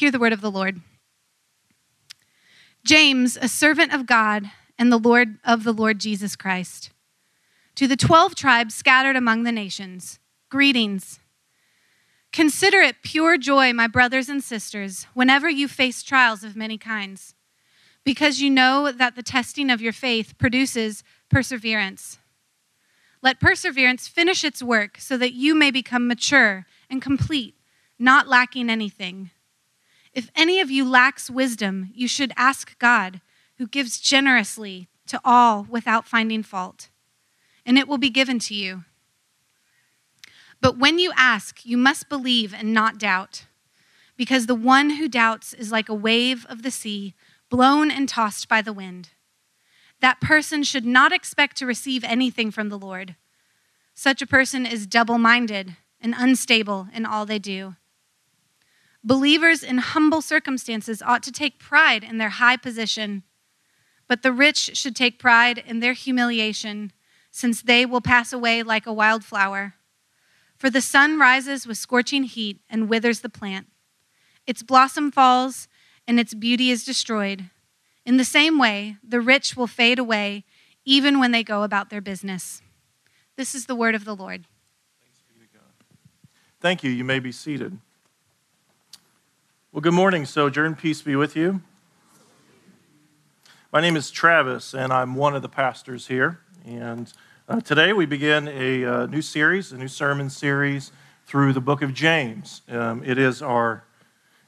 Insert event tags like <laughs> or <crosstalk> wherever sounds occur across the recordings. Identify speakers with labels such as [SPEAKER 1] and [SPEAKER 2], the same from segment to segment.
[SPEAKER 1] Hear the word of the Lord. James, a servant of God and the Lord of the Lord Jesus Christ. To the 12 tribes scattered among the nations, greetings. Consider it pure joy, my brothers and sisters, whenever you face trials of many kinds, because you know that the testing of your faith produces perseverance. Let perseverance finish its work so that you may become mature and complete, not lacking anything. If any of you lacks wisdom, you should ask God, who gives generously to all without finding fault, and it will be given to you. But when you ask, you must believe and not doubt, because the one who doubts is like a wave of the sea, blown and tossed by the wind. That person should not expect to receive anything from the Lord. Such a person is double minded and unstable in all they do. Believers in humble circumstances ought to take pride in their high position, but the rich should take pride in their humiliation, since they will pass away like a wild flower. For the sun rises with scorching heat and withers the plant. Its blossom falls, and its beauty is destroyed. In the same way, the rich will fade away even when they go about their business. This is the word of the Lord.
[SPEAKER 2] Thank you. You may be seated. Well, good morning, Sojourn. Peace be with you. My name is Travis, and I'm one of the pastors here. And uh, today we begin a uh, new series, a new sermon series through the book of James. Um, it, is our,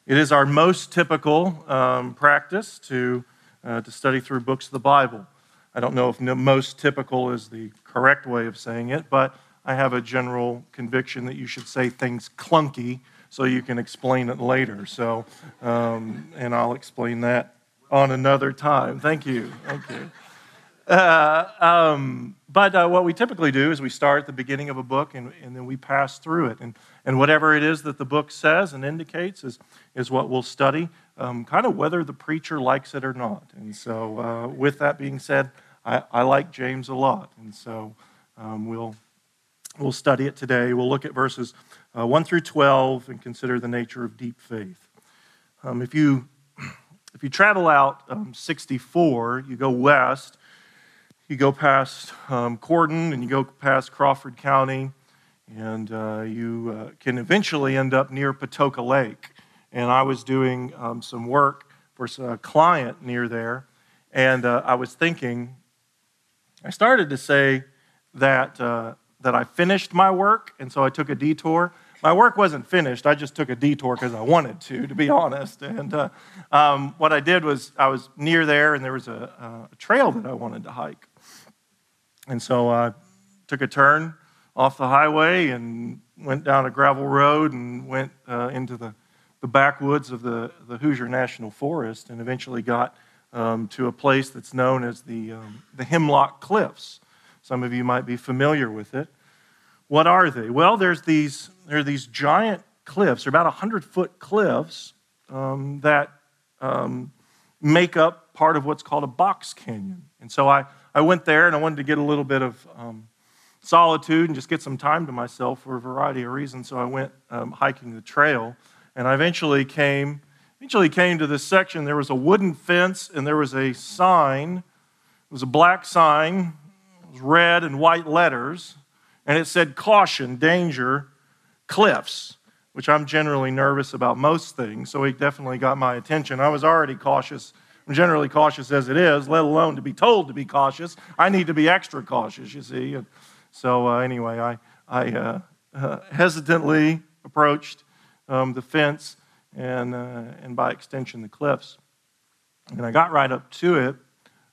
[SPEAKER 2] it is our most typical um, practice to, uh, to study through books of the Bible. I don't know if most typical is the correct way of saying it, but I have a general conviction that you should say things clunky so you can explain it later. So, um, and I'll explain that on another time. Thank you. Thank you. Uh, um, but uh, what we typically do is we start at the beginning of a book and, and, then we pass through it. And, and whatever it is that the book says and indicates is, is what we'll study, um, kind of whether the preacher likes it or not. And so, uh, with that being said, I, I, like James a lot. And so, um, we'll, we'll study it today. We'll look at verses uh, 1 through 12 and consider the nature of deep faith. Um, if, you, if you travel out um, 64, you go west, you go past um, Corydon and you go past Crawford County, and uh, you uh, can eventually end up near Patoka Lake. And I was doing um, some work for a client near there, and uh, I was thinking, I started to say that, uh, that I finished my work, and so I took a detour my work wasn't finished. I just took a detour because I wanted to, to be <laughs> honest. And uh, um, what I did was I was near there, and there was a, a, trail that I wanted to hike. And so I took a turn off the highway and went down a gravel road and went uh, into the, the backwoods of the, the Hoosier National Forest and eventually got um, to a place that's known as the, um, the Hemlock Cliffs. Some of you might be familiar with it. What are they? Well, there's these, there are these giant cliffs, they're about 100 foot cliffs um, that um, make up part of what's called a box canyon. And so I, I went there and I wanted to get a little bit of um, solitude and just get some time to myself for a variety of reasons. So I went um, hiking the trail and I eventually came, eventually came to this section. There was a wooden fence and there was a sign. It was a black sign, it was red and white letters and it said caution, danger, cliffs, which I'm generally nervous about most things, so it definitely got my attention. I was already cautious. I'm generally cautious as it is, let alone to be told to be cautious. I need to be extra cautious, you see. And so, uh, anyway, I, I uh, uh, hesitantly approached um, the fence and, uh, and, by extension, the cliffs. And I got right up to it,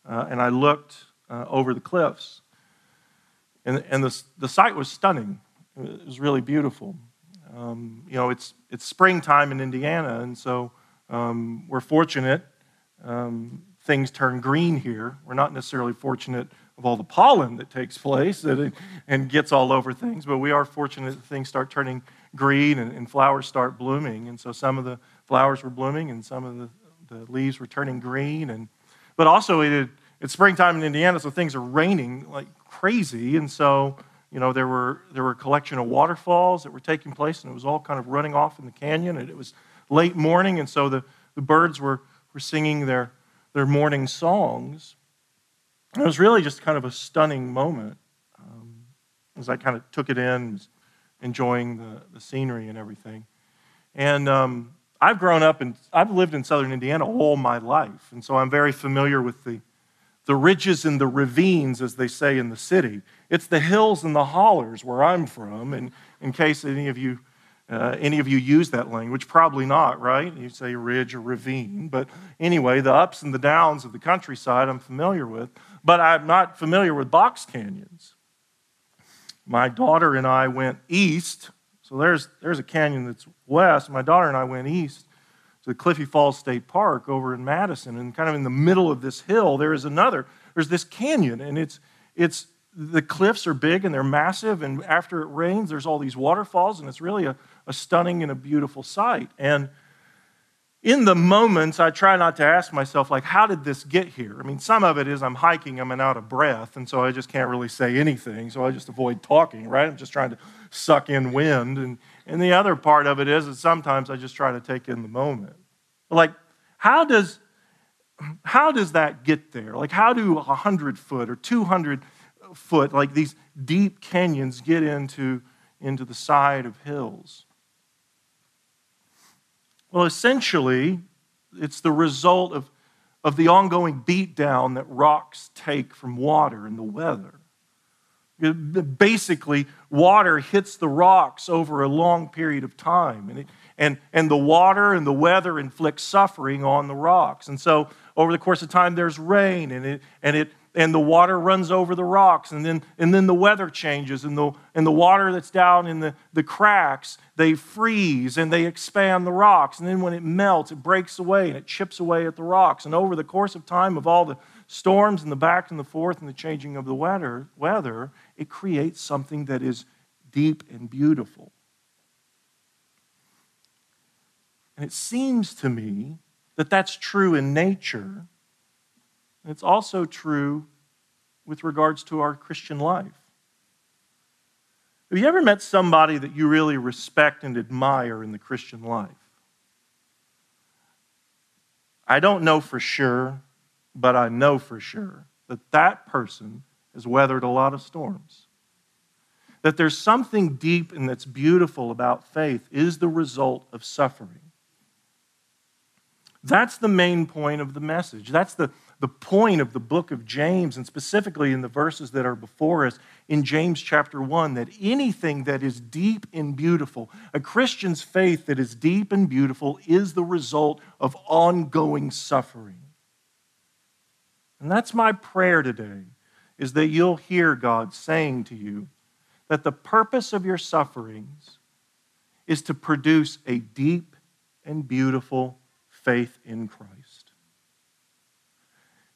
[SPEAKER 2] uh, and I looked uh, over the cliffs. And, and the, the sight was stunning. It was really beautiful. Um, you know, it's, it's springtime in Indiana, and so um, we're fortunate. Um, things turn green here. We're not necessarily fortunate of all the pollen that takes place that, and gets all over things, but we are fortunate that things start turning green and, and, flowers start blooming. And so some of the flowers were blooming and some of the, the leaves were turning green. And, but also, it, it's springtime in Indiana, so things are raining like crazy. And so, you know, there were, there were a collection of waterfalls that were taking place, and it was all kind of running off in the canyon, and it was late morning, and so the, the birds were, were singing their, their morning songs. And it was really just kind of a stunning moment um, as I kind of took it in, enjoying the, the scenery and everything. And um, I've grown up and I've lived in southern Indiana all my life, and so I'm very familiar with the, the ridges and the ravines, as they say in the city. It's the hills and the hollers where I'm from, and in case any of you uh, any of you use that language? Probably not, right? You say ridge or ravine. But anyway, the ups and the downs of the countryside I'm familiar with, but I'm not familiar with box canyons. My daughter and I went east. So there's, there's a canyon that's west. My daughter and I went east to Clifty Falls State Park over in Madison. And kind of in the middle of this hill, there is another, there's this canyon. And it's, it's the cliffs are big and they're massive. And after it rains, there's all these waterfalls. And it's really a, a stunning and a beautiful sight. And in the moments, I try not to ask myself, like, how did this get here? I mean, some of it is I'm hiking, I'm out of breath, and so I just can't really say anything, so I just avoid talking, right? I'm just trying to suck in wind. And, and the other part of it is that sometimes I just try to take in the moment. Like, how does, how does that get there? Like, how do 100 foot or 200 foot, like these deep canyons, get into, into the side of hills? Well, essentially, it's the result of, of the ongoing beatdown that rocks take from water and the weather. Basically, water hits the rocks over a long period of time, and, it, and, and the water and the weather inflict suffering on the rocks. And so, over the course of time, there's rain, and it, and it and the water runs over the rocks and then, and then the weather changes and the, and the water that's down in the, the cracks they freeze and they expand the rocks. And then when it melts it breaks away and it chips away at the rocks. And over the course of time of all the storms and the back and the forth and the changing of the weather, weather it creates something that is deep and beautiful. And it seems to me that that's true in nature it's also true with regards to our Christian life. Have you ever met somebody that you really respect and admire in the Christian life? I don't know for sure, but I know for sure that that person has weathered a lot of storms. That there's something deep and that's beautiful about faith is the result of suffering. That's the main point of the message. That's the, the point of the book of James, and specifically in the verses that are before us in James chapter 1, that anything that is deep and beautiful, a Christian's faith that is deep and beautiful, is the result of ongoing suffering. And that's my prayer today, is that you'll hear God saying to you that the purpose of your sufferings is to produce a deep and beautiful faith in Christ.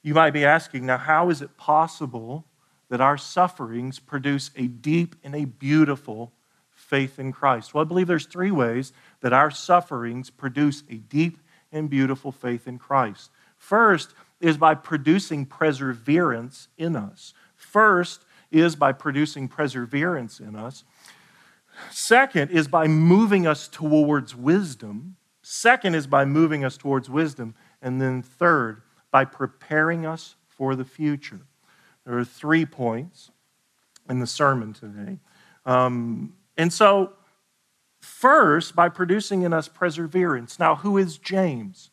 [SPEAKER 2] You might be asking, now, how is it possible that our sufferings produce a deep and a beautiful faith in Christ? Well, I believe there's three ways that our sufferings produce a deep and beautiful faith in Christ. First is by producing perseverance in us. First is by producing perseverance in us. Second is by moving us towards wisdom. Second is by moving us towards wisdom. And then third by preparing us for the future. There are three points in the sermon today. Um, and so, first, by producing in us perseverance. Now, who is James?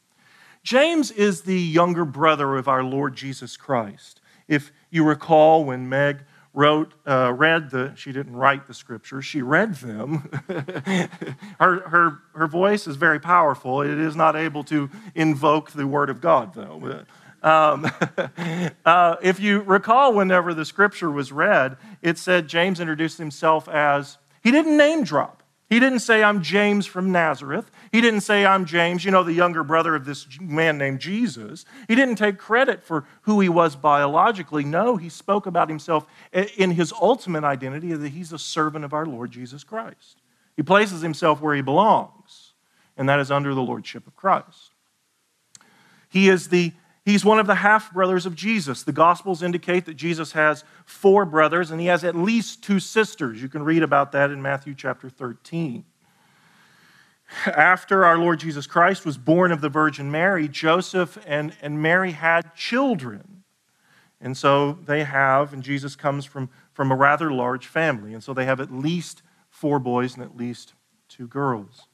[SPEAKER 2] James is the younger brother of our Lord Jesus Christ. If you recall, when Meg wrote, uh, read the, she didn't write the scriptures, she read them. <laughs> her, her, her voice is very powerful. It is not able to invoke the word of God, though. Um, <laughs> uh, if you recall, whenever the scripture was read, it said James introduced himself as, he didn't name drop. He didn't say, I'm James from Nazareth. He didn't say, I'm James, you know, the younger brother of this man named Jesus. He didn't take credit for who he was biologically. No, he spoke about himself in his ultimate identity that he's a servant of our Lord Jesus Christ. He places himself where he belongs, and that is under the lordship of Christ. He is the He's one of the half brothers of Jesus. The Gospels indicate that Jesus has four brothers and he has at least two sisters. You can read about that in Matthew chapter 13. after our Lord Jesus Christ was born of the Virgin Mary, Joseph and, and Mary had children. And so they have, and Jesus comes from, from a rather large family. And so they have at least four boys and at least two girls.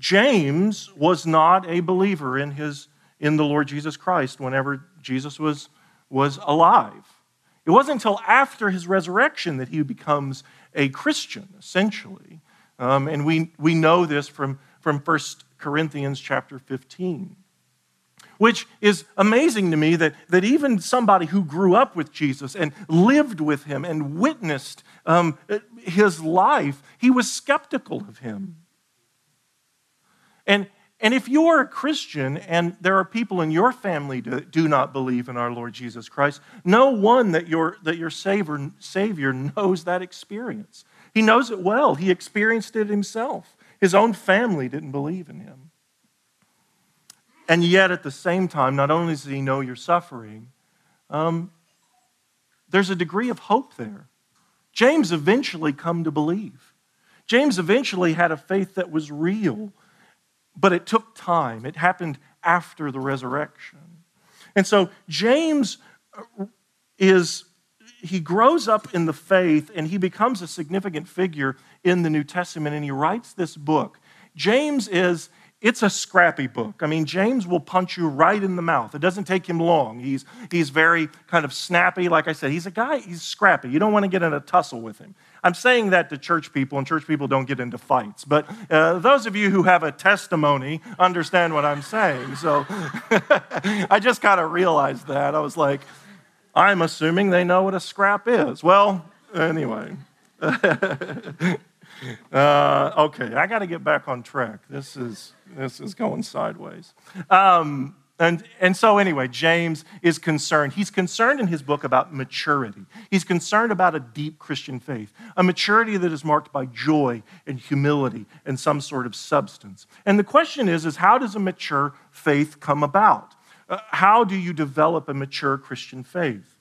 [SPEAKER 2] James was not a believer in, his, in the Lord Jesus Christ whenever Jesus was, was alive. It wasn't until after his resurrection that he becomes a Christian, essentially. Um, and we, we know this from, from 1 Corinthians chapter 15, which is amazing to me that, that even somebody who grew up with Jesus and lived with him and witnessed um, his life, he was skeptical of him. And, and if you're a Christian and there are people in your family that do not believe in our Lord Jesus Christ, no one that your, that your savior, savior knows that experience. He knows it well. He experienced it himself. His own family didn't believe in him. And yet, at the same time, not only does he know you're suffering, um, there's a degree of hope there. James eventually come to believe. James eventually had a faith that was real, but it took time. It happened after the resurrection. And so James uh, is he grows up in the faith and he becomes a significant figure in the New Testament and he writes this book. James is it's a scrappy book. I mean, James will punch you right in the mouth. It doesn't take him long. He's, he's very kind of snappy. Like I said, he's a guy, he's scrappy. You don't want to get in a tussle with him. I'm saying that to church people, and church people don't get into fights. But uh, those of you who have a testimony understand what I'm saying. So <laughs> I just kind of realized that. I was like, I'm assuming they know what a scrap is. Well, anyway. <laughs> uh, okay, I got to get back on track. This is, this is going sideways. Um, and, and so, anyway, James is concerned. He's concerned in his book about maturity. He's concerned about a deep Christian faith, a maturity that is marked by joy and humility and some sort of substance. And the question is, is how does a mature faith come about? Uh, how do you develop a mature Christian faith?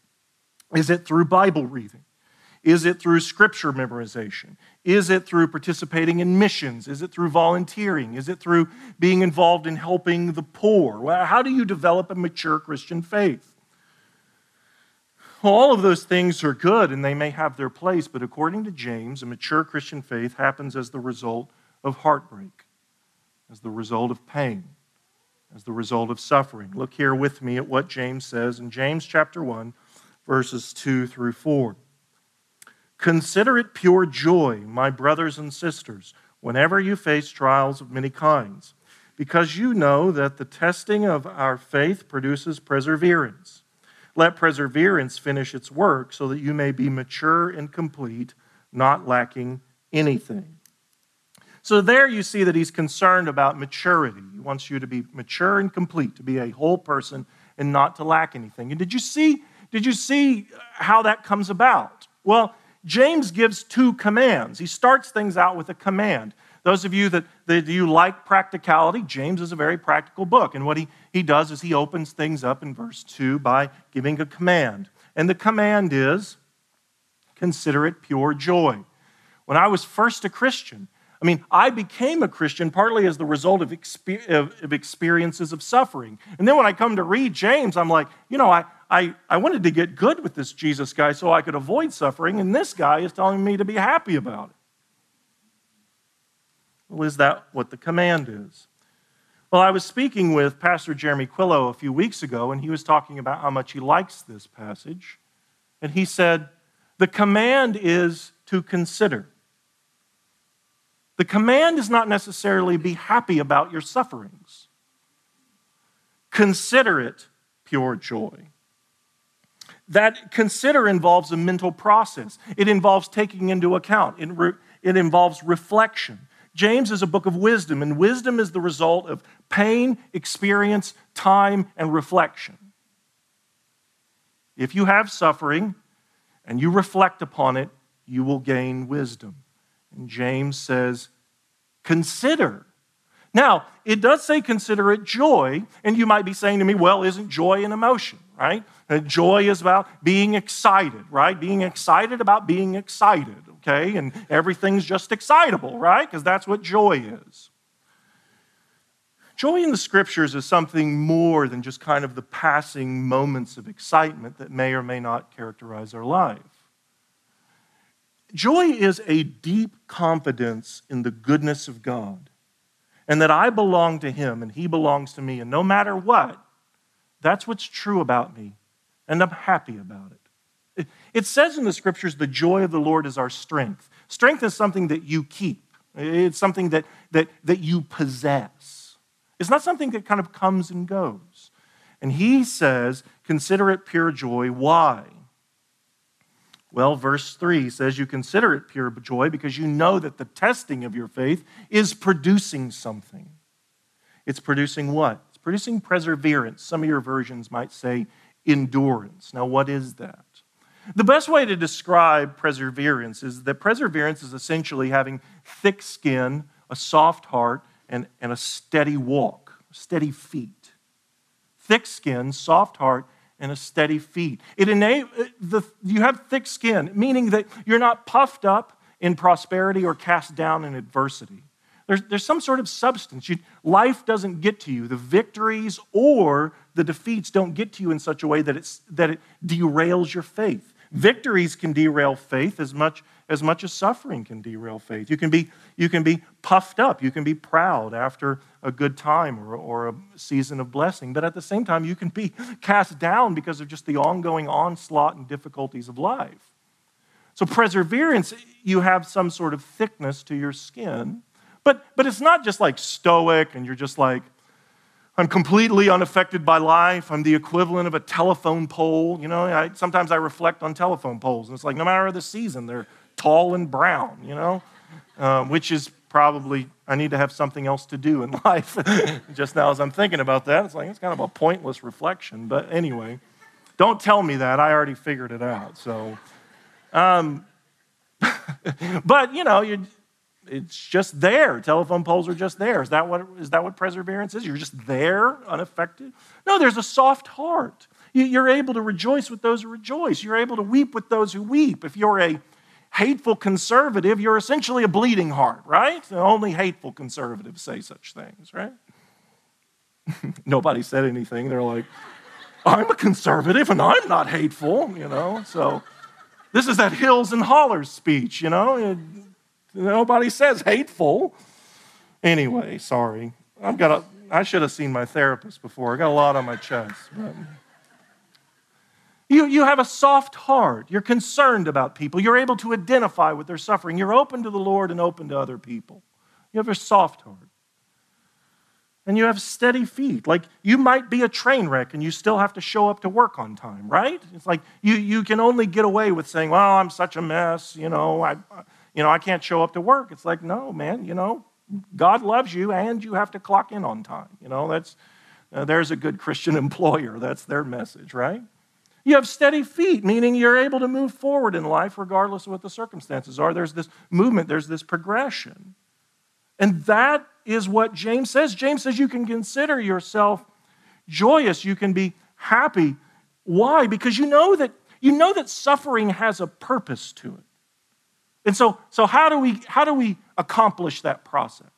[SPEAKER 2] Is it through Bible reading? Is it through scripture memorization? Is it through participating in missions? Is it through volunteering? Is it through being involved in helping the poor? How do you develop a mature Christian faith? Well, all of those things are good and they may have their place, but according to James, a mature Christian faith happens as the result of heartbreak, as the result of pain, as the result of suffering. Look here with me at what James says in James chapter 1, verses 2 through 4. Consider it pure joy, my brothers and sisters, whenever you face trials of many kinds, because you know that the testing of our faith produces perseverance. Let perseverance finish its work so that you may be mature and complete, not lacking anything. So, there you see that he's concerned about maturity. He wants you to be mature and complete, to be a whole person and not to lack anything. And did you see, did you see how that comes about? Well, James gives two commands. He starts things out with a command. Those of you that, that you like practicality, James is a very practical book. And what he, he does is he opens things up in verse 2 by giving a command. And the command is consider it pure joy. When I was first a Christian, I mean, I became a Christian partly as the result of, of, experiences of suffering. And then when I come to read James, I'm like, you know, I, I, I wanted to get good with this Jesus guy so I could avoid suffering, and this guy is telling me to be happy about it. Well, is that what the command is? Well, I was speaking with Pastor Jeremy Quillo a few weeks ago, and he was talking about how much he likes this passage. And he said, The command is to consider. The command is not necessarily be happy about your sufferings. Consider it pure joy. That consider involves a mental process. It involves taking into account. It, it involves reflection. James is a book of wisdom, and wisdom is the result of pain, experience, time, and reflection. If you have suffering and you reflect upon it, you will gain wisdom. And James says, consider. Now, it does say consider it joy, and you might be saying to me, well, isn't joy an emotion, right? And joy is about being excited, right? Being excited about being excited, okay? And everything's just excitable, right? Because that's what joy is. Joy in the scriptures is something more than just kind of the passing moments of excitement that may or may not characterize our life. Joy is a deep confidence in the goodness of God and that I belong to Him and He belongs to me. And no matter what, that's what's true about me. And I'm happy about it. It says in the scriptures, the joy of the Lord is our strength. Strength is something that you keep, it's something that, that, that you possess. It's not something that kind of comes and goes. And He says, consider it pure joy. Why? Well, verse 3 says you consider it pure joy because you know that the testing of your faith is producing something. It's producing what? It's producing perseverance. Some of your versions might say endurance. Now, what is that? The best way to describe perseverance is that perseverance is essentially having thick skin, a soft heart, and, and a steady walk, steady feet. Thick skin, soft heart, and a steady feet. It enable, the, you have thick skin, meaning that you're not puffed up in prosperity or cast down in adversity. There's, there's some sort of substance. You, life doesn't get to you. The victories or the defeats don't get to you in such a way that, it's, that it derails your faith. Victories can derail faith as much as much as suffering can derail faith. You can be, you can be puffed up, you can be proud after a good time or, or a season of blessing, but at the same time, you can be cast down because of just the ongoing onslaught and difficulties of life. So, perseverance, you have some sort of thickness to your skin, but, but it's not just like stoic and you're just like, I'm completely unaffected by life. I'm the equivalent of a telephone pole. You know, I, sometimes I reflect on telephone poles, and it's like no matter the season, they're tall and brown, you know, uh, which is probably, I need to have something else to do in <laughs> life. Just now, as I'm thinking about that, it's like it's kind of a pointless reflection. But anyway, don't tell me that. I already figured it out. So, um, <laughs> but you know, you it's just there. Telephone poles are just there. Is that what is that what perseverance is? You're just there, unaffected. No, there's a soft heart. You're able to rejoice with those who rejoice. You're able to weep with those who weep. If you're a hateful conservative, you're essentially a bleeding heart, right? Only hateful conservatives say such things, right? <laughs> Nobody said anything. They're like, I'm a conservative and I'm not hateful, you know? So this is that hills and hollers speech, you know? Nobody says hateful. Anyway, sorry. I've got a, I should have seen my therapist before. I got a lot on my chest. But. You, you have a soft heart. You're concerned about people. You're able to identify with their suffering. You're open to the Lord and open to other people. You have a soft heart. And you have steady feet. Like you might be a train wreck and you still have to show up to work on time, right? It's like you, you can only get away with saying, well, I'm such a mess, you know, I, you know, I can't show up to work. It's like, no, man, you know, God loves you and you have to clock in on time. You know, that's, uh, there's a good Christian <laughs> employer. That's their message, right? You have steady feet, meaning you're able to move forward in life regardless of what the circumstances are. There's this movement, there's this progression. And that is what James says. James says you can consider yourself joyous, you can be happy. Why? Because you know that you know that suffering has a purpose to it. And so, so how do we how do we accomplish that process?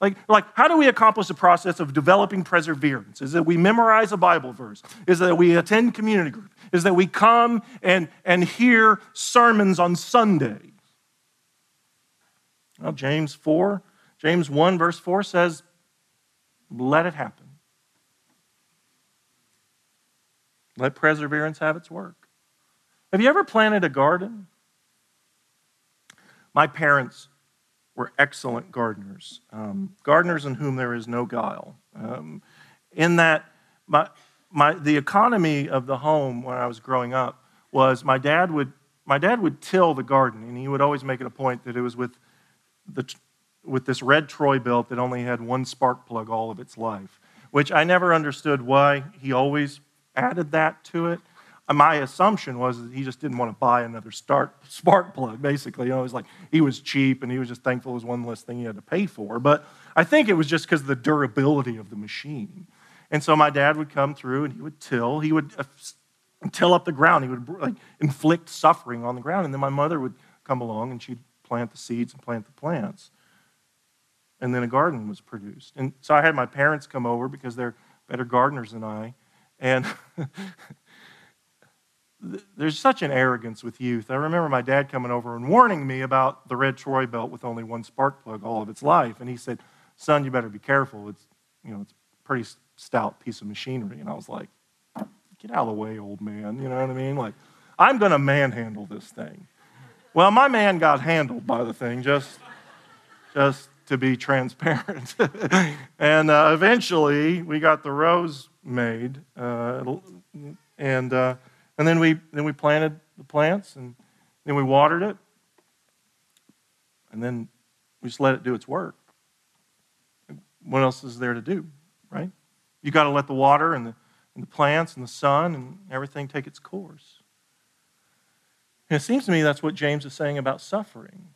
[SPEAKER 2] Like, like, how do we accomplish the process of developing perseverance? Is that we memorize a Bible verse? Is that we attend community group? Is that we come and, and hear sermons on Sundays? Well, James 4, James 1, verse 4 says, let it happen. Let perseverance have its work. Have you ever planted a garden? My parents were excellent gardeners, um, gardeners in whom there is no guile. Um, in that, my, my, the economy of the home when I was growing up was my dad would my dad would till the garden, and he would always make it a point that it was with the with this red Troy-Bilt that only had one spark plug all of its life, which I never understood why he always added that to it my assumption was that he just didn't want to buy another start, spark plug, basically. You know, it was like he was cheap and he was just thankful it was one less thing he had to pay for. But I think it was just because of the durability of the machine. And so my dad would come through and he would till. He would uh, till up the ground. He would like inflict suffering on the ground. And then my mother would come along and she'd plant the seeds and plant the plants. and then a garden was produced. And so I had my parents come over because they're better gardeners than I. And <laughs> there's such an arrogance with youth. I remember my dad coming over and warning me about the red Troy-Bilt with only one spark plug all of its life. And he said, Son, you better be careful. It's, you know, it's a pretty stout piece of machinery. And I was like, Get out of the way, old man. You know what I mean? Like, I'm going to manhandle this thing. Well, my man got handled by the thing, just, just to be transparent. <laughs> and uh, eventually, we got the rows made. Uh, and. Uh, and then we, then we planted the plants and then we watered it. And then we just let it do its work. What else is there to do, right? You got to let the water and the, and the plants and the sun and everything take its course. And it seems to me that's what James is saying about suffering.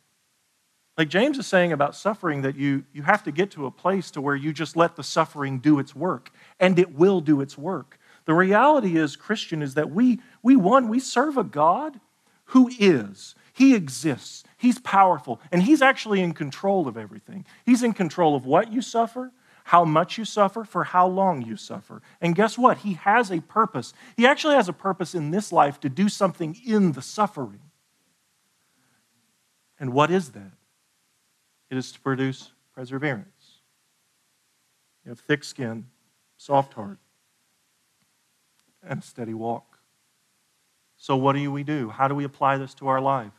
[SPEAKER 2] Like James is saying about suffering that you, you have to get to a place to where you just let the suffering do its work, and it will do its work. The reality is, Christian, is that we, we one, we serve a God who is. He exists. He's powerful. And He's actually in control of everything. He's in control of what you suffer, how much you suffer, for how long you suffer. And guess what? He has a purpose. He actually has a purpose in this life to do something in the suffering. And what is that? It is to produce perseverance. You have thick skin, soft heart, and a steady walk. So, what do we do? How do we apply this to our life?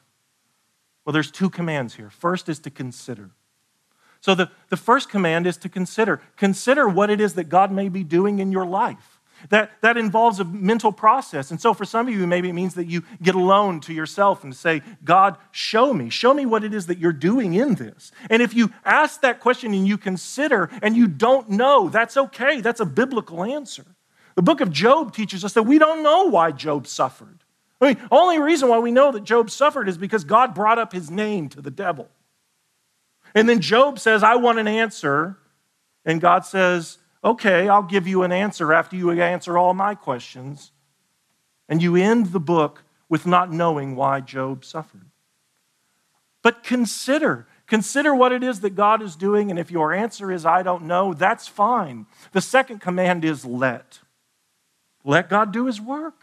[SPEAKER 2] Well, there's two commands here. First is to consider. So, the, the first command is to consider. Consider what it is that God may be doing in your life. That, that involves a mental process. And so, for some of you, maybe it means that you get alone to yourself and say, God, show me. Show me what it is that you're doing in this. And if you ask that question and you consider and you don't know, that's okay. That's a biblical answer. The book of Job teaches us that we don't know why Job suffered. I mean, the only reason why we know that Job suffered is because God brought up his name to the devil. And then Job says, I want an answer. And God says, Okay, I'll give you an answer after you answer all my questions. And you end the book with not knowing why Job suffered. But consider Consider what it is that God is doing, and if your answer is, I don't know, that's fine. The second command is let. Let God do his work.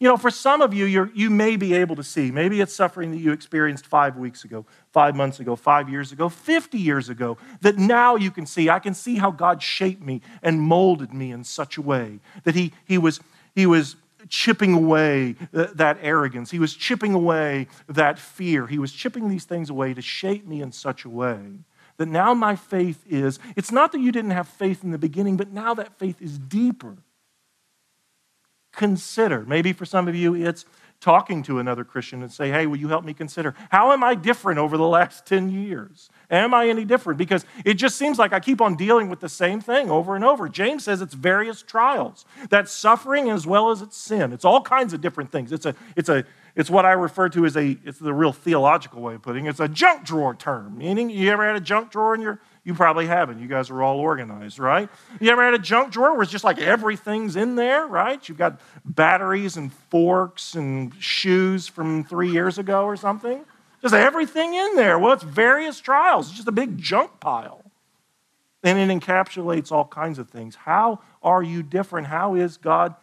[SPEAKER 2] You know, for some of you, you you may be able to see. Maybe it's suffering that you experienced five weeks ago, five months ago, five years ago, 50 years ago, that now you can see. I can see how God shaped me and molded me in such a way that He, he, was, he was chipping away that arrogance. He was chipping away that fear. He was chipping these things away to shape me in such a way that now my faith is, it's not that you didn't have faith in the beginning, but now that faith is deeper consider. Maybe for some of you, it's talking to another Christian and say, hey, will you help me consider? How am I different over the last 10 years? Am I any different? Because it just seems like I keep on dealing with the same thing over and over. James says it's various trials. That's suffering as well as it's sin. It's all kinds of different things. It's a, it's a, it's what I refer to as a, it's the real theological way of putting it. It's a junk drawer term, meaning you ever had a junk drawer in your you probably haven't. You guys are all organized, right? You ever had a junk drawer where it's just like everything's in there, right? You've got batteries and forks and shoes from three years ago or something. Just everything in there. Well, it's various trials. It's just a big junk pile. And it encapsulates all kinds of things. How are you different? How is God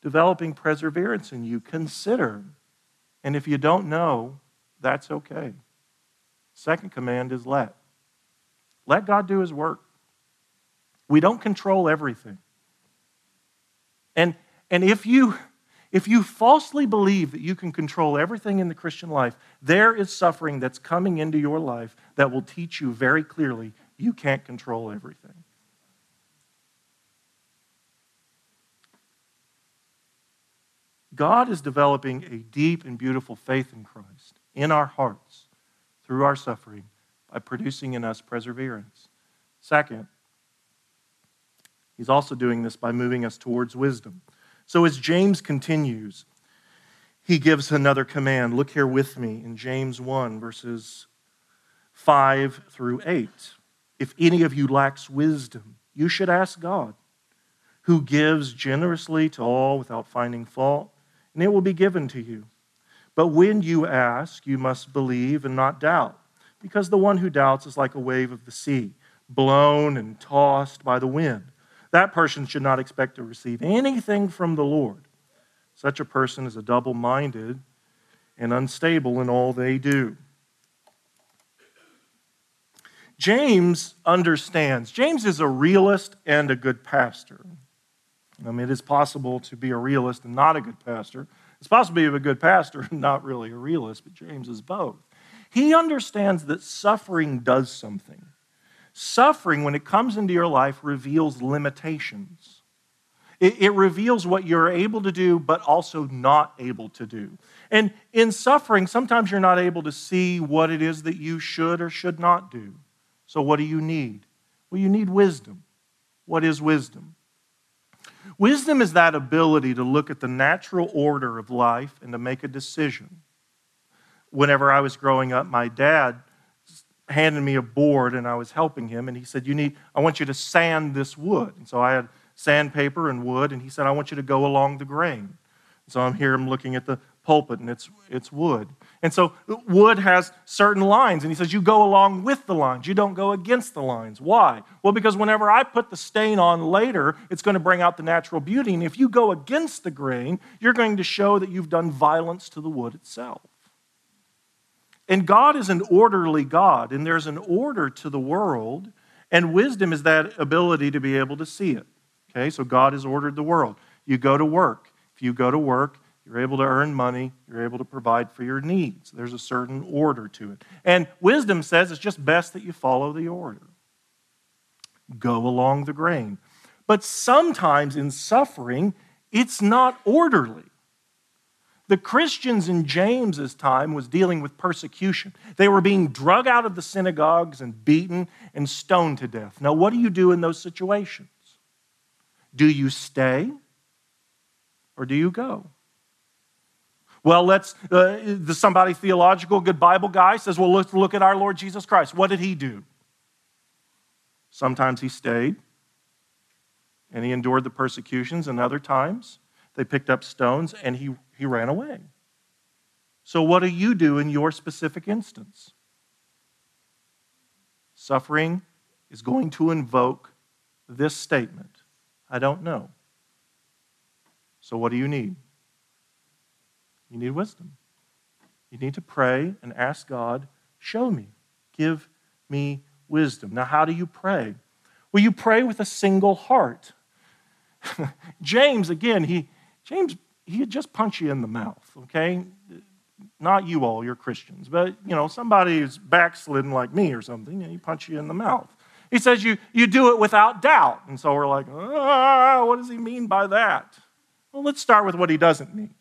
[SPEAKER 2] developing perseverance in you? Consider. And if you don't know, that's okay. Second command is let. Let God do his work. We don't control everything. And, and if, you, if you falsely believe that you can control everything in the Christian life, there is suffering that's coming into your life that will teach you very clearly you can't control everything. God is developing a deep and beautiful faith in Christ in our hearts through our suffering by producing in us perseverance. Second, he's also doing this by moving us towards wisdom. So as James continues, he gives another command. Look here with me in James 1, verses 5 through 8. If any of you lacks wisdom, you should ask God, who gives generously to all without finding fault, and it will be given to you. But when you ask, you must believe and not doubt because the one who doubts is like a wave of the sea, blown and tossed by the wind. That person should not expect to receive anything from the Lord. Such a person is a double minded and unstable in all they do. James understands. James is a realist and a good pastor. I mean, it is possible to be a realist and not a good pastor. It's possible to be a good pastor and not really a realist, but James is both. He understands that suffering does something. Suffering, when it comes into your life, reveals limitations. It, it, reveals what you're able to do, but also not able to do. And in suffering, sometimes you're not able to see what it is that you should or should not do. So, what do you need? Well, you need wisdom. What is wisdom? Wisdom is that ability to look at the natural order of life and to make a decision. Whenever I was growing up, my dad handed me a board and I was helping him, and he said, You need, I want you to sand this wood. And so I had sandpaper and wood, and he said, I want you to go along the grain. So I'm here, I'm looking at the pulpit, and it's, it's wood. And so uh, wood has certain lines, and he says, You go along with the lines, you don't go against the lines. Why? Well, because whenever I put the stain on later, it's going to bring out the natural beauty. And if you go against the grain, you're going to show that you've done violence to the wood itself. And God is an orderly God, and there's an order to the world, and wisdom is that ability to be able to see it. Okay, so God has ordered the world. You go to work. If you go to work, you're able to earn money. You're able to provide for your needs. There's a certain order to it. And wisdom says it's just best that you follow the order. Go along the grain. But sometimes in suffering, it's not orderly. The Christians in James's time was dealing with persecution. They were being drug out of the synagogues and beaten and stoned to death. Now, what do you do in those situations? Do you stay or do you go? Well, let's, uh, somebody theological, good Bible guy says, well, let's look at our Lord Jesus Christ. What did he do? Sometimes he stayed and he endured the persecutions, and other times they picked up stones and he, he ran away. So, what do you do in your specific instance? Suffering is going to invoke this statement I don't know. So, what do you need? You need wisdom. You need to pray and ask God, show me, give me wisdom. Now, how do you pray? Well, you pray with a single heart. <laughs> James, again, he James, he'd just punch you in the mouth, okay? Not you all, you're Christians, but you know, somebody who's backslidden like me or something, and he punch you in the mouth. He says you, you do it without doubt. And so we're like, ah, what does he mean by that? Well, let's start with what he doesn't mean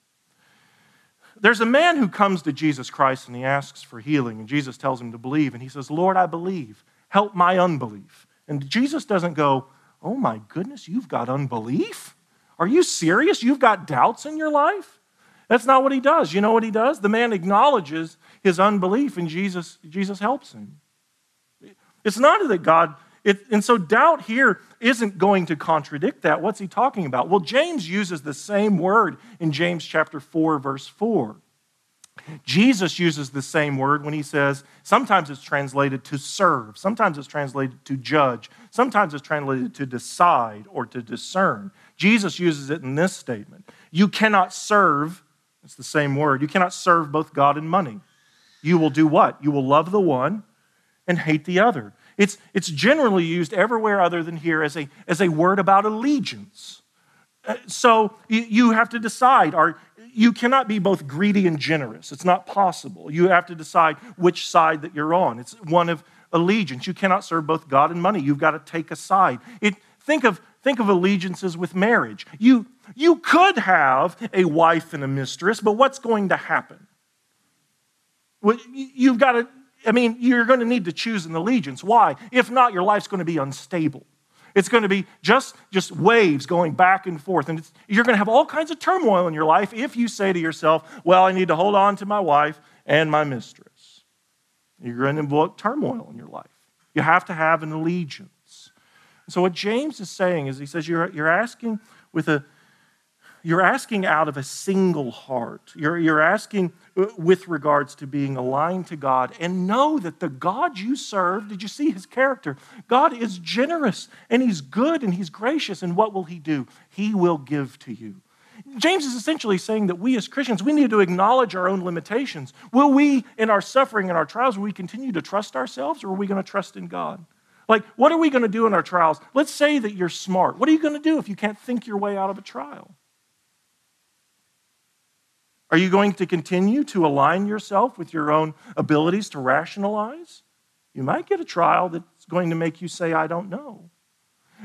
[SPEAKER 2] there's a man who comes to Jesus Christ and he asks for healing, and Jesus tells him to believe, and he says, Lord, I believe. Help my unbelief. And Jesus doesn't go, Oh my goodness, you've got unbelief? Are you serious? You've got doubts in your life? That's not what he does. You know what he does? The man acknowledges his unbelief, and Jesus, Jesus helps him. It's not that God it, and so doubt here isn't going to contradict that. What's he talking about? Well, James uses the same word in James chapter 4, verse 4. Jesus uses the same word when he says, sometimes it's translated to serve, sometimes it's translated to judge, sometimes it's translated to decide or to discern. Jesus uses it in this statement You cannot serve, it's the same word, you cannot serve both God and money. You will do what? You will love the one and hate the other. It's, it's generally used everywhere other than here as a, as a word about allegiance. Uh, so you, have to decide are, you cannot be both greedy and generous. It's not possible. You have to decide which side that you're on. It's one of allegiance. You cannot serve both God and money. You've got to take a side. It, think, of, think of allegiances with marriage. You, you could have a wife and a mistress, but what's going to happen? You've got to I mean, you're going to need to choose an allegiance. Why? If not, your life's going to be unstable. It's going to be just, just waves going back and forth. And you're going to have all kinds of turmoil in your life if you say to yourself, Well, I need to hold on to my wife and my mistress. You're going to invoke turmoil in your life. You have to have an allegiance. So, what James is saying is, he says, You're, you're asking with a, you're asking out of a single heart. You're, you're asking uh, with regards to being aligned to God. And know that the God you serve, did you see his character? God is generous and he's good and he's gracious. And what will he do? He will give to you. James is essentially saying that we as Christians, we need to acknowledge our own limitations. Will we, in our suffering and our trials, will we continue to trust ourselves or are we going to trust in God? Like, what are we going to do in our trials? Let's say that you're smart. What are you going to do if you can't think your way out of a trial? Are you going to continue to align yourself with your own abilities to rationalize? You might get a trial that's going to make you say, I don't know.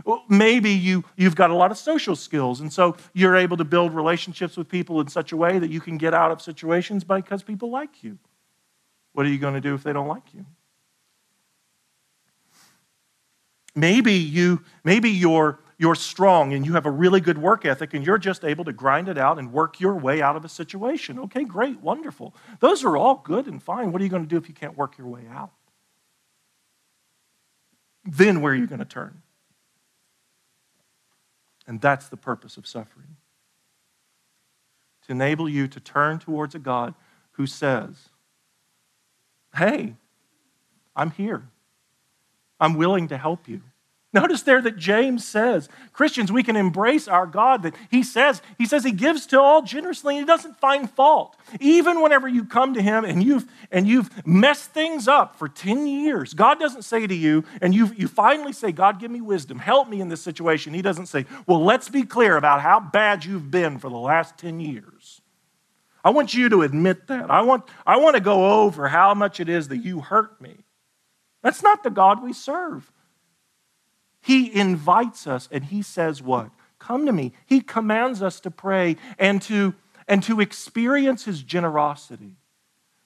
[SPEAKER 2] Well, maybe you, you've got a lot of social skills, and so you're able to build relationships with people in such a way that you can get out of situations because people like you. What are you going to do if they don't like you? Maybe you, maybe you're you're strong and you have a really good work ethic and you're just able to grind it out and work your way out of a situation. Okay, great, wonderful. Those are all good and fine. What are you going to do if you can't work your way out? Then where are you going to turn? And that's the purpose of suffering to enable you to turn towards a God who says, Hey, I'm here. I'm willing to help you. Notice there that James says, Christians, we can embrace our God that he says, he says he gives to all generously and he doesn't find fault. Even whenever you come to him and you've and you've messed things up for 10 years, God doesn't say to you, and you you finally say, God, give me wisdom, help me in this situation. He doesn't say, Well, let's be clear about how bad you've been for the last 10 years. I want you to admit that. I want, I want to go over how much it is that you hurt me. That's not the God we serve. He invites us and he says, What? Come to me. He commands us to pray and to, and to experience his generosity.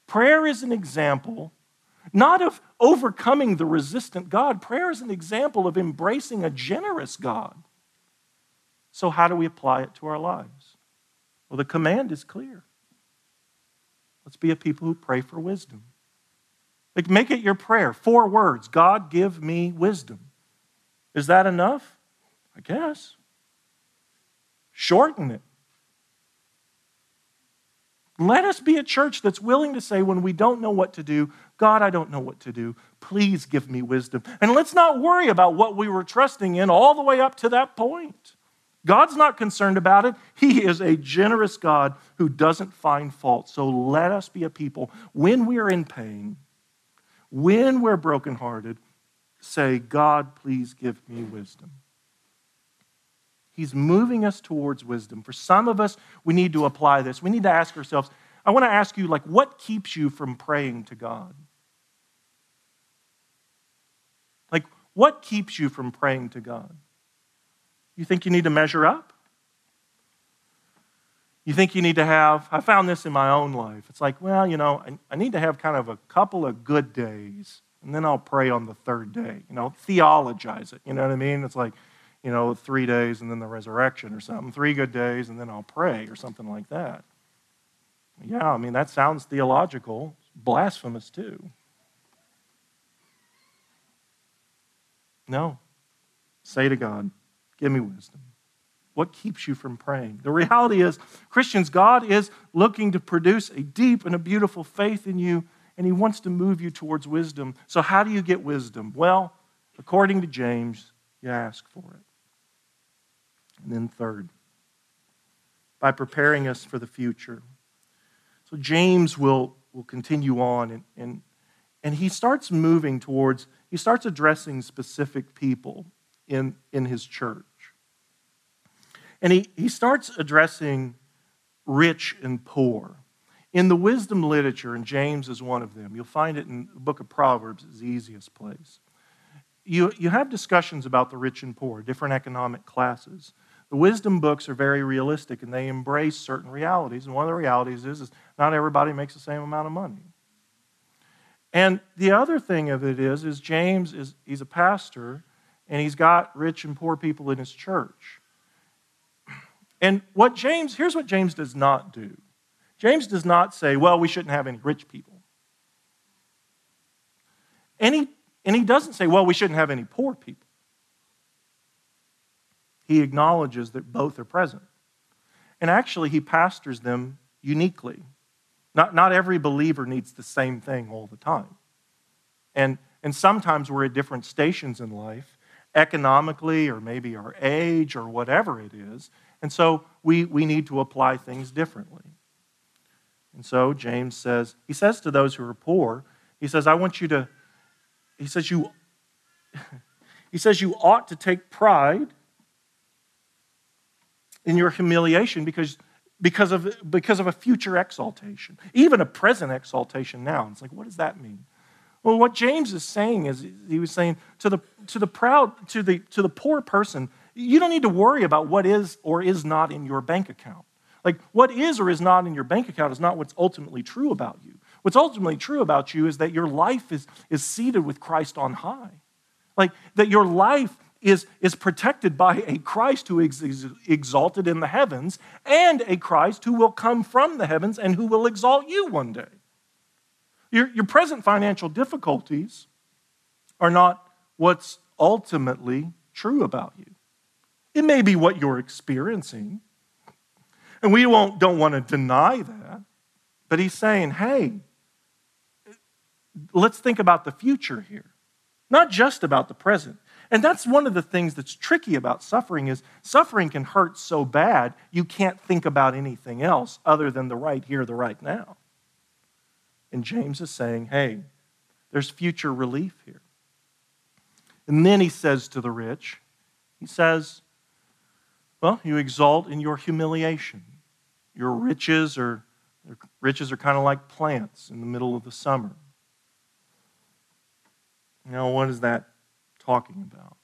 [SPEAKER 2] Prayer is an example not of overcoming the resistant God, prayer is an example of embracing a generous God. So, how do we apply it to our lives? Well, the command is clear. Let's be a people who pray for wisdom. Like, make it your prayer. Four words God, give me wisdom. Is that enough? I guess. Shorten it. Let us be a church that's willing to say, when we don't know what to do, God, I don't know what to do. Please give me wisdom. And let's not worry about what we were trusting in all the way up to that point. God's not concerned about it. He is a generous God who doesn't find fault. So let us be a people when we are in pain, when we're brokenhearted, say, God, please give me wisdom. He's moving us towards wisdom. For some of us, we need to apply this. We need to ask ourselves, I want to ask you, like, what keeps you from praying to God? Like, what keeps you from praying to God? You think you need to measure up? You think you need to have, I found this in my own life. It's like, well, you know, I, I need to have kind of a couple of good days and then I'll pray on the third day. You know, theologize it. You know what I mean? It's like, you know, three days and then the resurrection or something. Three good days and then I'll pray or something like that. Yeah, I mean, that sounds theological, blasphemous too. No. Say to God, give me wisdom. What keeps you from praying? The reality is, Christians, God is looking to produce a deep and a beautiful faith in you and he wants to move you towards wisdom. So, how do you get wisdom? Well, according to James, you ask for it. And then, third, by preparing us for the future. So, James will, will continue on, and, and, and he starts moving towards, he starts addressing specific people in, in his church. And he, he starts addressing rich and poor. In the wisdom literature, and James is one of them, you'll find it in the book of Proverbs, is the easiest place. You, you have discussions about the rich and poor, different economic classes. The wisdom books are very realistic and they embrace certain realities. And one of the realities is, is not everybody makes the same amount of money. And the other thing of it is, is James is he's a pastor and he's got rich and poor people in his church. And what James, here's what James does not do. James does not say, well, we shouldn't have any rich people. And he, and he doesn't say, well, we shouldn't have any poor people. He acknowledges that both are present. And actually, he pastors them uniquely. Not, not every believer needs the same thing all the time. And, and sometimes we're at different stations in life, economically, or maybe our age, or whatever it is. And so we, we need to apply things differently. And so James says, he says to those who are poor, he says, I want you to, he says, you, <laughs> he says, you ought to take pride in your humiliation because, because, of, because of a future exaltation, even a present exaltation now. It's like, what does that mean? Well, what James is saying is he was saying to the, to the proud, to the, to the poor person, you don't need to worry about what is or is not in your bank account. Like, what is or is not in your bank account is not what's ultimately true about you. What's ultimately true about you is that your life is, is seated with Christ on high. Like, that your life is, is protected by a Christ who is exalted in the heavens and a Christ who will come from the heavens and who will exalt you one day. Your, your present financial difficulties are not what's ultimately true about you. It may be what you're experiencing, and we won't, don't want to deny that. But he's saying, hey, let's think about the future here, not just about the present. And that's one of the things that's tricky about suffering is suffering can hurt so bad you can't think about anything else other than the right here, the right now. And James is saying, hey, there's future relief here. And then he says to the rich, he says, well, you exalt in your humiliation. Your riches are, riches are kind of like plants in the middle of the summer. Now, what is that talking about?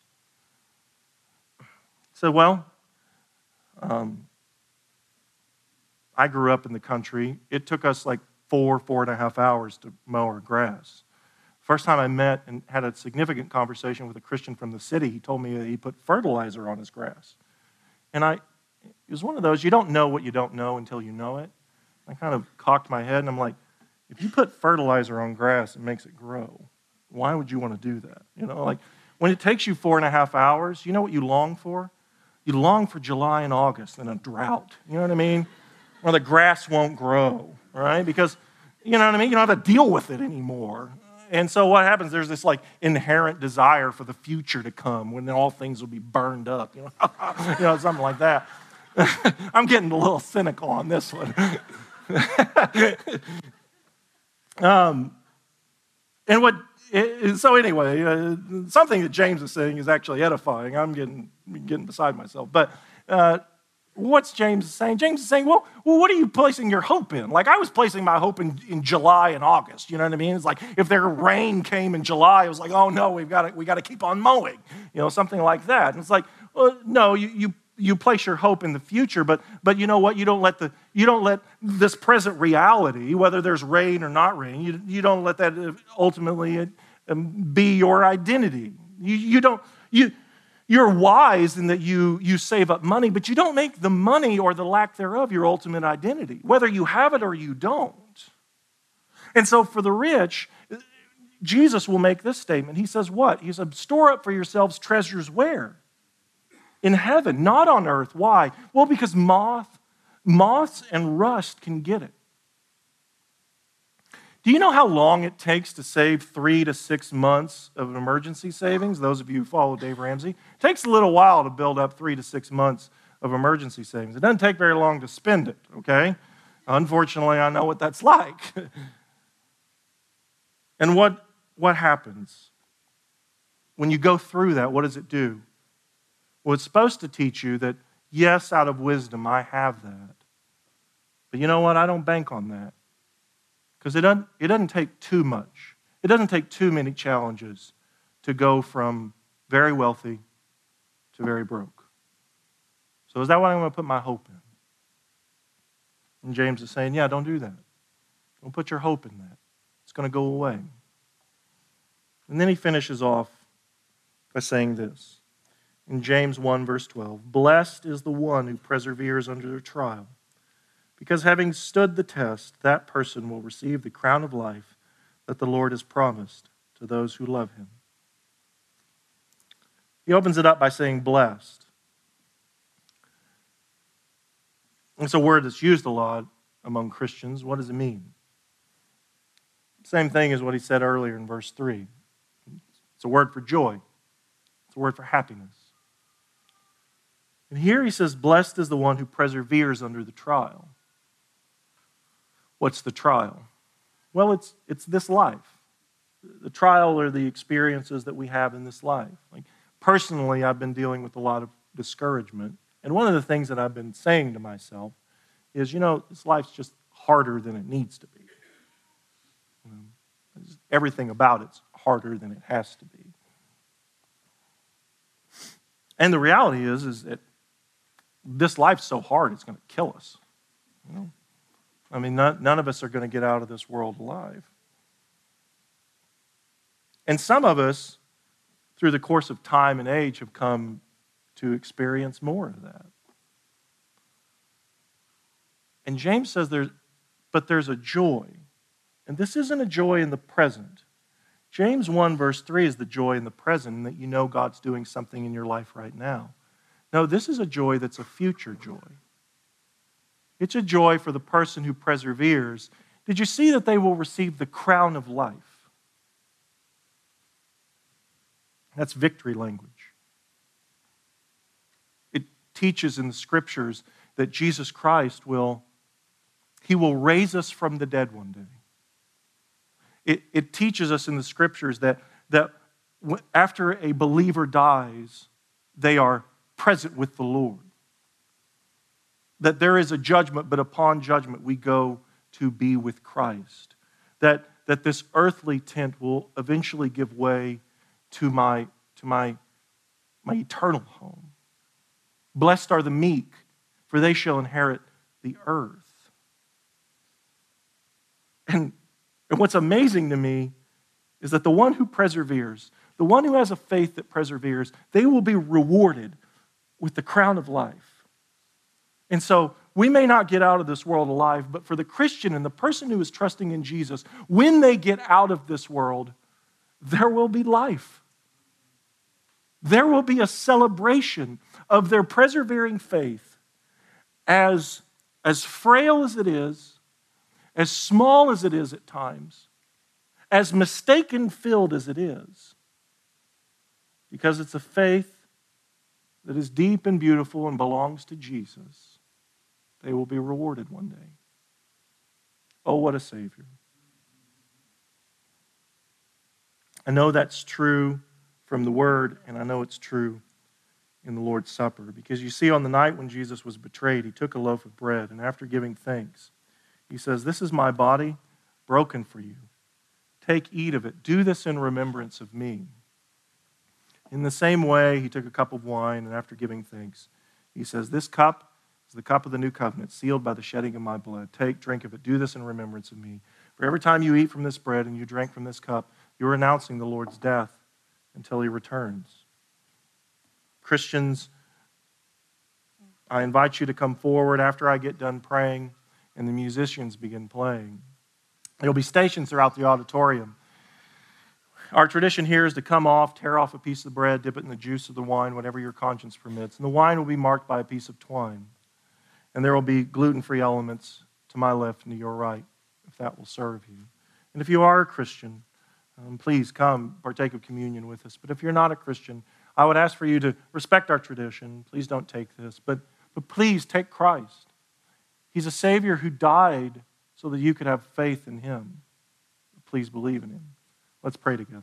[SPEAKER 2] So, well, um, I grew up in the country. It took us like four, four and a half hours to mow our grass. First time I met and had a significant conversation with a Christian from the city, he told me that he put fertilizer on his grass. And I, it was one of those, you don't know what you don't know until you know it. I kind of cocked my head and I'm like, if you put fertilizer on grass, it makes it grow. Why would you want to do that? You know, like when it takes you four and a half hours, you know what you long for? You long for July and August and a drought. You know what I mean? Where the grass won't grow, right? Because, you know what I mean? You don't have to deal with it anymore. And so what happens? There's this like inherent desire for the future to come when all things will be burned up, you know, <laughs> you know something like that. <laughs> I'm getting a little cynical on this one. <laughs> um, and what, so anyway, uh, something that James is saying is actually edifying. I'm getting, getting beside myself. But uh, what's James saying? James is saying, well, well, what are you placing your hope in? Like I was placing my hope in, in July and August. You know what I mean? It's like if there rain came in July, it was like, oh no, we've got to, we got to keep on mowing. You know, something like that. And it's like, well, no, you, you you place your hope in the future, but, but you know what? You don't let, the, you don't let this present reality, whether there's rain or not rain, you, you don't let that ultimately um, be your identity. You, you don't, you, you're wise in that you, you save up money, but you don't make the money or the lack thereof your ultimate identity, whether you have it or you don't. And so for the rich, Jesus will make this statement. He says, What? He says, Store up for yourselves treasures where? in heaven, not on earth. Why? Well, because moth, moths and rust can get it. Do you know how long it takes to save three to six months of emergency savings? Those of you who follow Dave Ramsey, it takes a little while to build up three to six months of emergency savings. It doesn't take very long to spend it, okay? Unfortunately, I know what that's <laughs> like. and what, what happens? When you go through that, what does it do? Well, it's supposed to teach you that, yes, out of wisdom, I have that. But you know what? I don't bank on that. Because it doesn't, it doesn't take too much. It doesn't take too many challenges to go from very wealthy to very broke. So is that what I'm going to put my hope in? And James is saying, yeah, don't do that. Don't put your hope in that. It's going to go away. And then he finishes off by saying this in James 1, verse 12 Blessed is the one who perseveres under trial, because having stood the test, that person will receive the crown of life that the Lord has promised to those who love him. He opens it up by saying, Blessed. It's a word that's used a lot among Christians. What does it mean? Same thing as what he said earlier in verse 3. It's a word for joy, it's a word for happiness. And here he says, Blessed is the one who perseveres under the trial. What's the trial? Well, it's, it's this life. The trial are the experiences that we have in this life. Like personally, I've been dealing with a lot of discouragement. And one of the things that I've been saying to myself is, you know, this life's just harder than it needs to be. Everything about it's harder than it has to be. And the reality is, is that this life's so hard, it's going to kill us. You know? I mean, none, none of us are going to get out of this world alive. And some of us, through the course of time and age, have come to experience more of that. And James says there's, but there's a joy. And this isn't a joy in the present. James 1, verse 3 is the joy in the present, that you know God's doing something in your life right now. No, this is a joy that's a future joy. It's a joy for the person who perseveres. Did you see that they will receive the crown of life? That's victory language. It teaches in the scriptures that Jesus Christ will he will raise us from the dead one day. It, it teaches us in the scriptures that, that after a believer dies, they are present with the Lord. That there is a judgment, but upon judgment, we go to be with Christ. That, that this earthly tent will eventually give way to my, to my, my eternal home. Blessed are the meek, for they shall inherit the earth. And, and what's amazing to me is that the one who perseveres, the one who has a faith that perseveres, they will be rewarded with the crown of life. And so we may not get out of this world alive, but for the Christian and the person who is trusting in Jesus, when they get out of this world, there will be life. There will be a celebration of their persevering faith, as, as frail as it is, as small as it is at times, as mistaken filled as it is, because it's a faith that is deep and beautiful and belongs to Jesus, they will be rewarded one day. Oh, what a Savior. I know that's true from the Word, and I know it's true in the Lord's Supper. Because you see, on the night when Jesus was betrayed, he took a loaf of bread, and after giving thanks, he says, This is my body broken for you. Take, eat of it. Do this in remembrance of me. In the same way, he took a cup of wine, and after giving thanks, he says, This cup is the cup of the new covenant, sealed by the shedding of my blood. Take, drink of it. Do this in remembrance of me. For every time you eat from this bread and you drink from this cup, you're announcing the Lord's death until he returns. Christians, I invite you to come forward after I get done praying and the musicians begin playing. There'll be stations throughout the auditorium our tradition here is to come off, tear off a piece of bread, dip it in the juice of the wine, whatever your conscience permits. And the wine will be marked by a piece of twine. And there will be gluten free elements to my left and to your right, if that will serve you. And if you are a Christian, um, please come partake of communion with us. But if you're not a Christian, I would ask for you to respect our tradition. Please don't take this, but, but please take Christ. He's a Savior who died so that you could have faith in Him. Please believe in Him. Let's pray together.